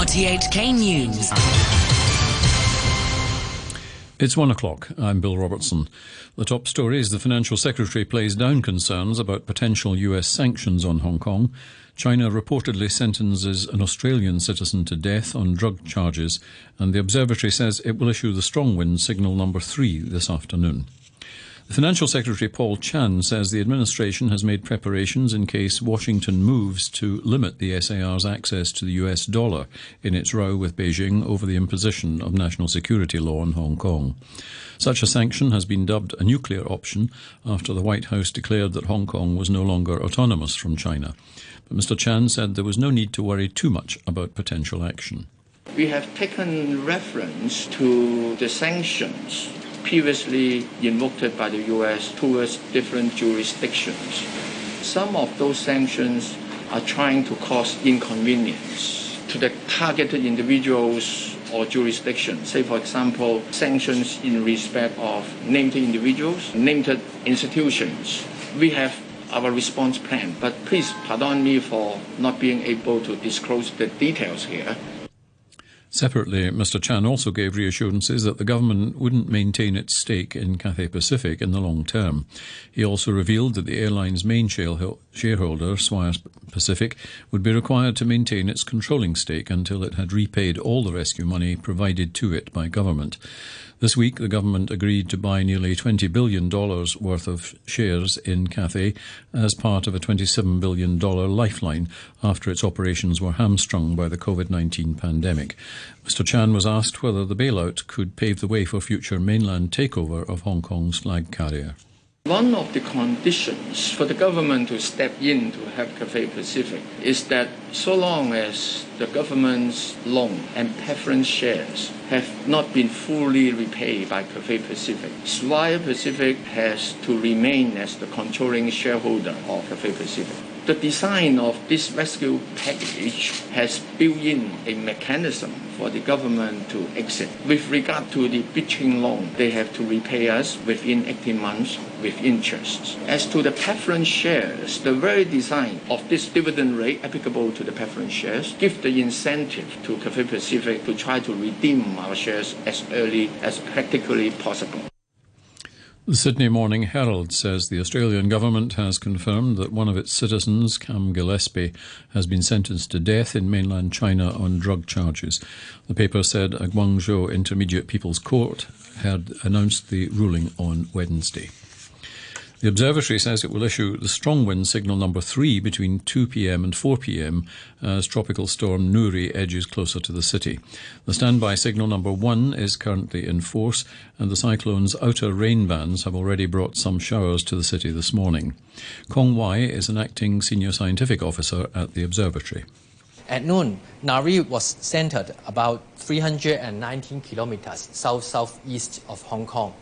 RTHK News. It's one o'clock. I'm Bill Robertson. The top story is the financial secretary plays down concerns about potential US sanctions on Hong Kong. China reportedly sentences an Australian citizen to death on drug charges, and the observatory says it will issue the strong wind signal number three this afternoon. Financial Secretary Paul Chan says the administration has made preparations in case Washington moves to limit the SAR's access to the US dollar in its row with Beijing over the imposition of national security law in Hong Kong. Such a sanction has been dubbed a nuclear option after the White House declared that Hong Kong was no longer autonomous from China. But Mr. Chan said there was no need to worry too much about potential action. We have taken reference to the sanctions previously invoked by the U.S. towards different jurisdictions. Some of those sanctions are trying to cause inconvenience to the targeted individuals or jurisdictions. Say, for example, sanctions in respect of named individuals, named institutions. We have our response plan, but please pardon me for not being able to disclose the details here. Separately, Mr. Chan also gave reassurances that the government wouldn't maintain its stake in Cathay Pacific in the long term. He also revealed that the airline's main shareholder, Swire Pacific, would be required to maintain its controlling stake until it had repaid all the rescue money provided to it by government. This week, the government agreed to buy nearly $20 billion worth of shares in Cathay as part of a $27 billion lifeline after its operations were hamstrung by the COVID 19 pandemic. Mr. Chan was asked whether the bailout could pave the way for future mainland takeover of Hong Kong's flag carrier. One of the conditions for the government to step in to help Cathay Pacific is that so long as the government's loan and preference shares have not been fully repaid by Cathay Pacific, Swire Pacific has to remain as the controlling shareholder of Cathay Pacific. The design of this rescue package has built in a mechanism for the government to exit. With regard to the bridging loan, they have to repay us within 18 months with interest. As to the preference shares, the very design of this dividend rate applicable to the preference shares give the incentive to Cathay Pacific to try to redeem our shares as early as practically possible. The Sydney Morning Herald says the Australian government has confirmed that one of its citizens, Karm Gilespie, has been sentenced to death in mainland China on drug charges. The paper said a Guangzhou Intermediate People's Court had announced the ruling on Wednesday. The observatory says it will issue the strong wind signal number three between 2 pm and 4 pm as tropical storm Nuri edges closer to the city. The standby signal number one is currently in force, and the cyclone's outer rain bands have already brought some showers to the city this morning. Kong Wai is an acting senior scientific officer at the observatory. At noon, Nuri was centered about 319 kilometers south southeast of Hong Kong.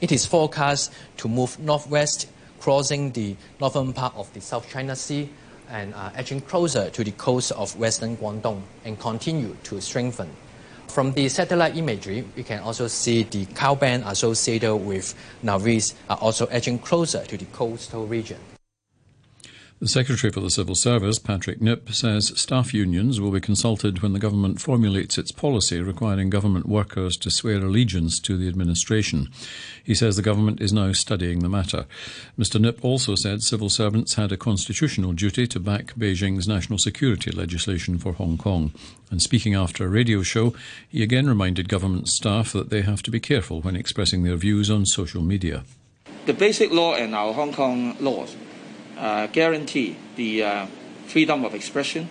It is forecast to move northwest, crossing the northern part of the South China Sea and uh, edging closer to the coast of western Guangdong and continue to strengthen. From the satellite imagery, we can also see the cloud band associated with Navis are also edging closer to the coastal region. The Secretary for the Civil Service, Patrick Nip, says staff unions will be consulted when the government formulates its policy requiring government workers to swear allegiance to the administration. He says the government is now studying the matter. Mr. Nip also said civil servants had a constitutional duty to back Beijing's national security legislation for Hong Kong. And speaking after a radio show, he again reminded government staff that they have to be careful when expressing their views on social media. The basic law and our Hong Kong laws guarantee the uh, freedom of expression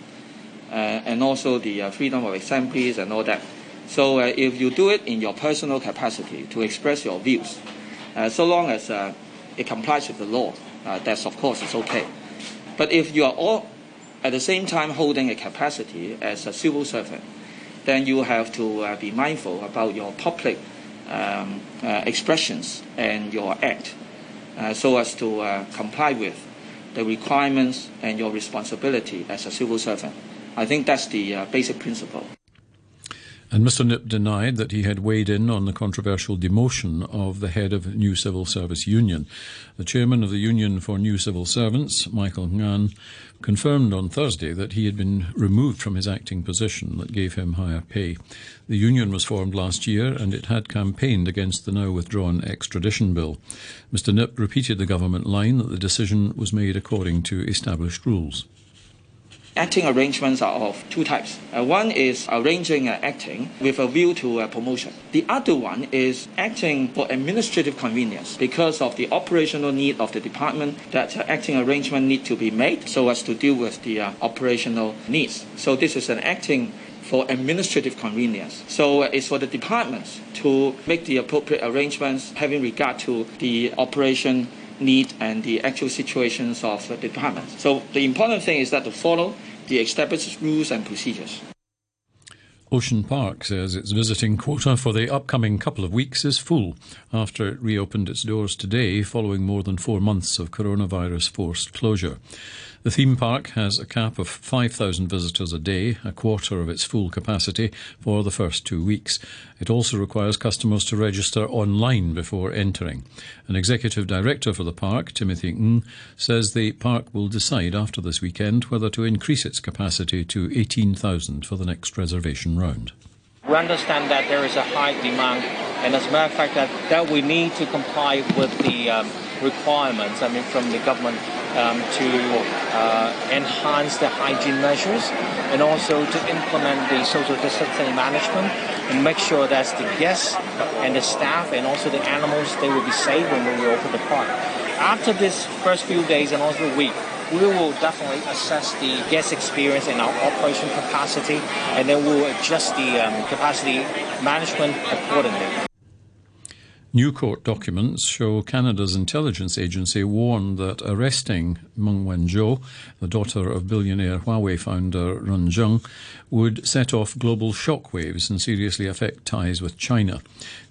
uh, and also the uh, freedom of assemblies and all that. So uh, if you do it in your personal capacity to express your views, uh, so long as it complies with the law, that's of course is okay. But if you are all at the same time holding a capacity as a civil servant, then you have to be mindful about your public um, expressions and your act so as to comply with the requirements and your responsibility as a civil servant. I think that's the uh, basic principle. And Mr. Nip denied that he had weighed in on the controversial demotion of the head of New Civil Service Union. The chairman of the Union for New Civil Servants, Michael Ngan, confirmed on Thursday that he had been removed from his acting position that gave him higher pay. The union was formed last year and it had campaigned against the now withdrawn extradition bill. Mr. Nip repeated the government line that the decision was made according to established rules. Acting arrangements are of two types. Uh, one is arranging uh, acting with a view to uh, promotion. The other one is acting for administrative convenience because of the operational need of the department that uh, acting arrangement need to be made so as to deal with the uh, operational needs. So this is an acting for administrative convenience. So uh, it's for the departments to make the appropriate arrangements having regard to the operation need and the actual situations of the department. So the important thing is that to follow the established rules and procedures. Ocean Park says its visiting quota for the upcoming couple of weeks is full after it reopened its doors today following more than four months of coronavirus forced closure. The theme park has a cap of 5,000 visitors a day, a quarter of its full capacity, for the first two weeks. It also requires customers to register online before entering. An executive director for the park, Timothy Ng, says the park will decide after this weekend whether to increase its capacity to 18,000 for the next reservation round. We understand that there is a high demand, and as a matter of fact, that, that we need to comply with the um, requirements, I mean, from the government um, to uh, enhance the hygiene measures and also to implement the social distancing management and make sure that the guests and the staff and also the animals, they will be safe when we open the park. After this first few days and also the week, we will definitely assess the guest experience and our operation capacity, and then we will adjust the um, capacity management accordingly. New court documents show Canada's intelligence agency warned that arresting Meng Wanzhou, the daughter of billionaire Huawei founder Ren Zhengfei, would set off global shockwaves and seriously affect ties with China.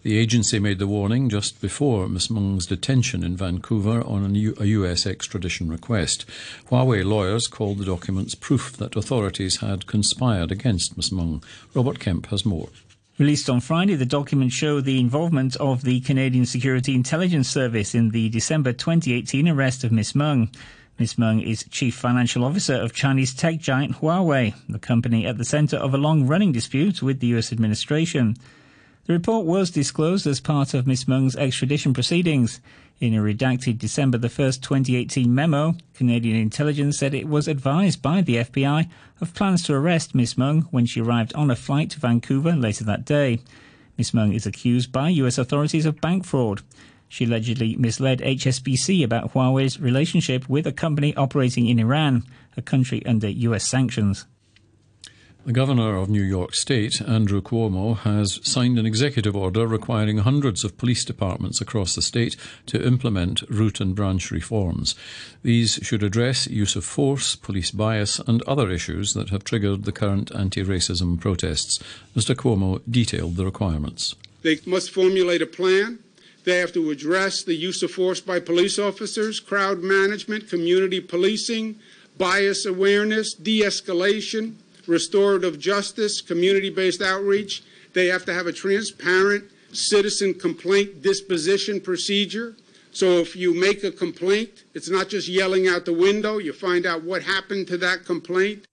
The agency made the warning just before Ms. Meng's detention in Vancouver on a US extradition request. Huawei lawyers called the documents proof that authorities had conspired against Ms. Meng. Robert Kemp has more. Released on Friday, the documents show the involvement of the Canadian Security Intelligence Service in the December 2018 arrest of Ms. Meng. Ms. Meng is Chief Financial Officer of Chinese tech giant Huawei, the company at the center of a long running dispute with the US administration. The report was disclosed as part of Ms. Meng's extradition proceedings. In a redacted December 1, 2018 memo, Canadian intelligence said it was advised by the FBI of plans to arrest Ms. Meng when she arrived on a flight to Vancouver later that day. Ms. Meng is accused by US authorities of bank fraud. She allegedly misled HSBC about Huawei's relationship with a company operating in Iran, a country under US sanctions. The Governor of New York State, Andrew Cuomo, has signed an executive order requiring hundreds of police departments across the state to implement root and branch reforms. These should address use of force, police bias, and other issues that have triggered the current anti racism protests. Mr. Cuomo detailed the requirements. They must formulate a plan. They have to address the use of force by police officers, crowd management, community policing, bias awareness, de escalation restorative justice, community based outreach. They have to have a transparent citizen complaint disposition procedure. So if you make a complaint, it's not just yelling out the window, you find out what happened to that complaint.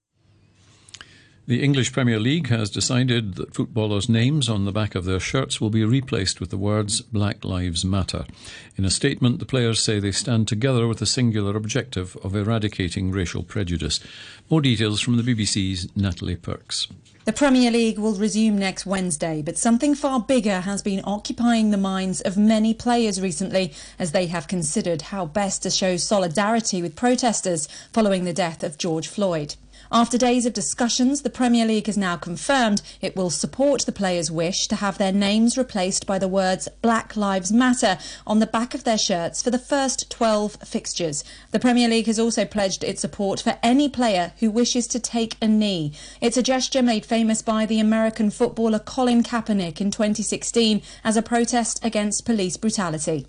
The English Premier League has decided that footballers' names on the back of their shirts will be replaced with the words Black Lives Matter. In a statement, the players say they stand together with the singular objective of eradicating racial prejudice. More details from the BBC's Natalie Pirks. The Premier League will resume next Wednesday, but something far bigger has been occupying the minds of many players recently as they have considered how best to show solidarity with protesters following the death of George Floyd. After days of discussions, the Premier League has now confirmed it will support the players' wish to have their names replaced by the words Black Lives Matter on the back of their shirts for the first 12 fixtures. The Premier League has also pledged its support for any player who wishes to take a knee. It's a gesture made famous by the American footballer Colin Kaepernick in 2016 as a protest against police brutality.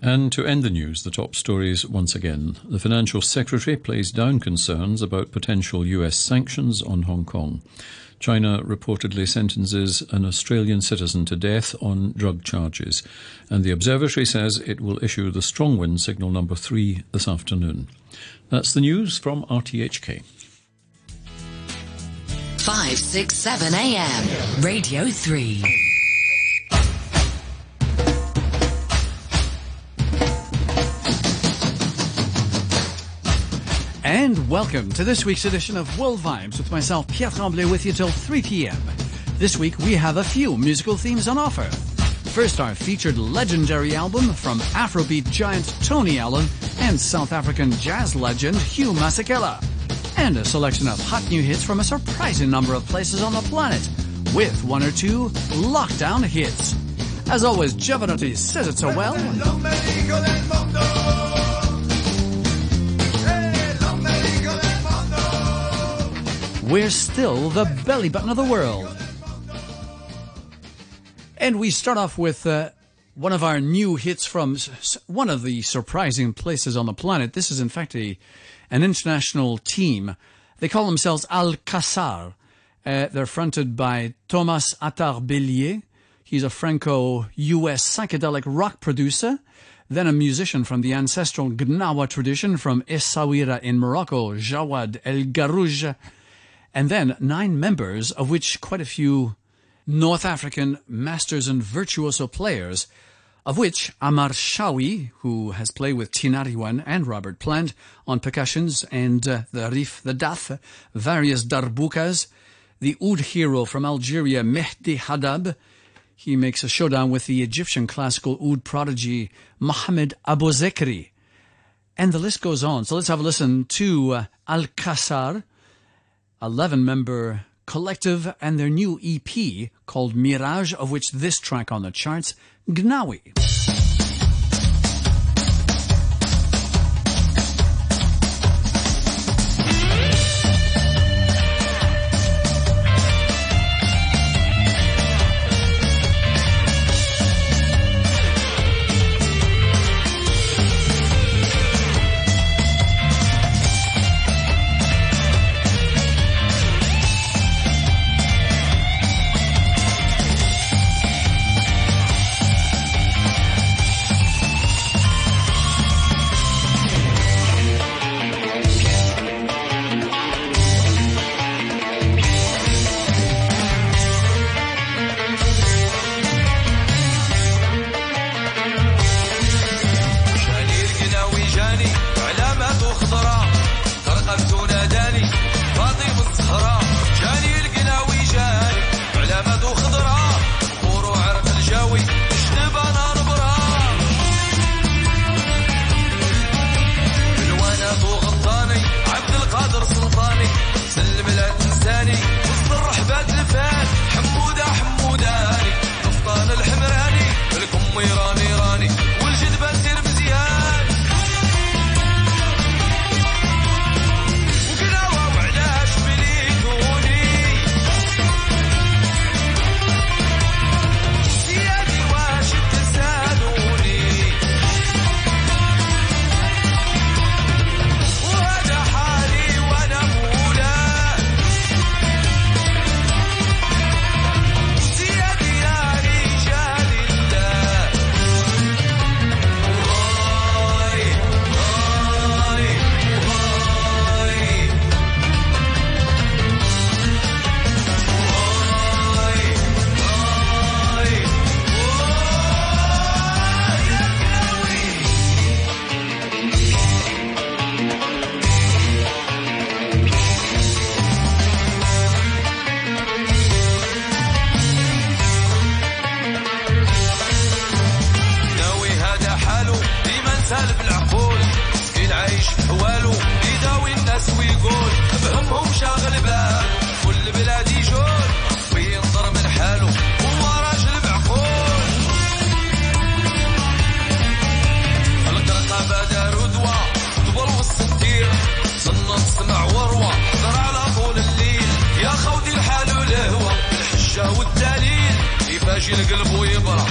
And to end the news, the top stories once again. The Financial Secretary plays down concerns about potential US sanctions on Hong Kong. China reportedly sentences an Australian citizen to death on drug charges, and the observatory says it will issue the strong wind signal number three this afternoon. That's the news from RTHK. 567 AM, Radio 3. And welcome to this week's edition of World Vibes with myself, Pierre Tremblay, with you till 3 p.m. This week we have a few musical themes on offer. First, our featured legendary album from Afrobeat giant Tony Allen and South African jazz legend Hugh Masekela. And a selection of hot new hits from a surprising number of places on the planet, with one or two lockdown hits. As always, Jovanotti says it so well. We're still the belly button of the world. And we start off with uh, one of our new hits from one of the surprising places on the planet. This is, in fact, a, an international team. They call themselves Al-Qasar. Uh, they're fronted by Thomas Attar Bellier. He's a Franco US psychedelic rock producer, then a musician from the ancestral Gnawa tradition from Essaouira in Morocco, Jawad El Garouj and then nine members, of which quite a few North African masters and virtuoso players, of which Amar Chaoui, who has played with Tinariwen and Robert Plant on percussions and uh, the Rif, the Dath, various darbukas, the oud hero from Algeria, Mehdi Haddab, he makes a showdown with the Egyptian classical oud prodigy Mohamed Abozekry. And the list goes on. So let's have a listen to uh, Al-Qasar, 11 member collective and their new EP called Mirage, of which this track on the charts, Gnawi. يجي القلب ويبرى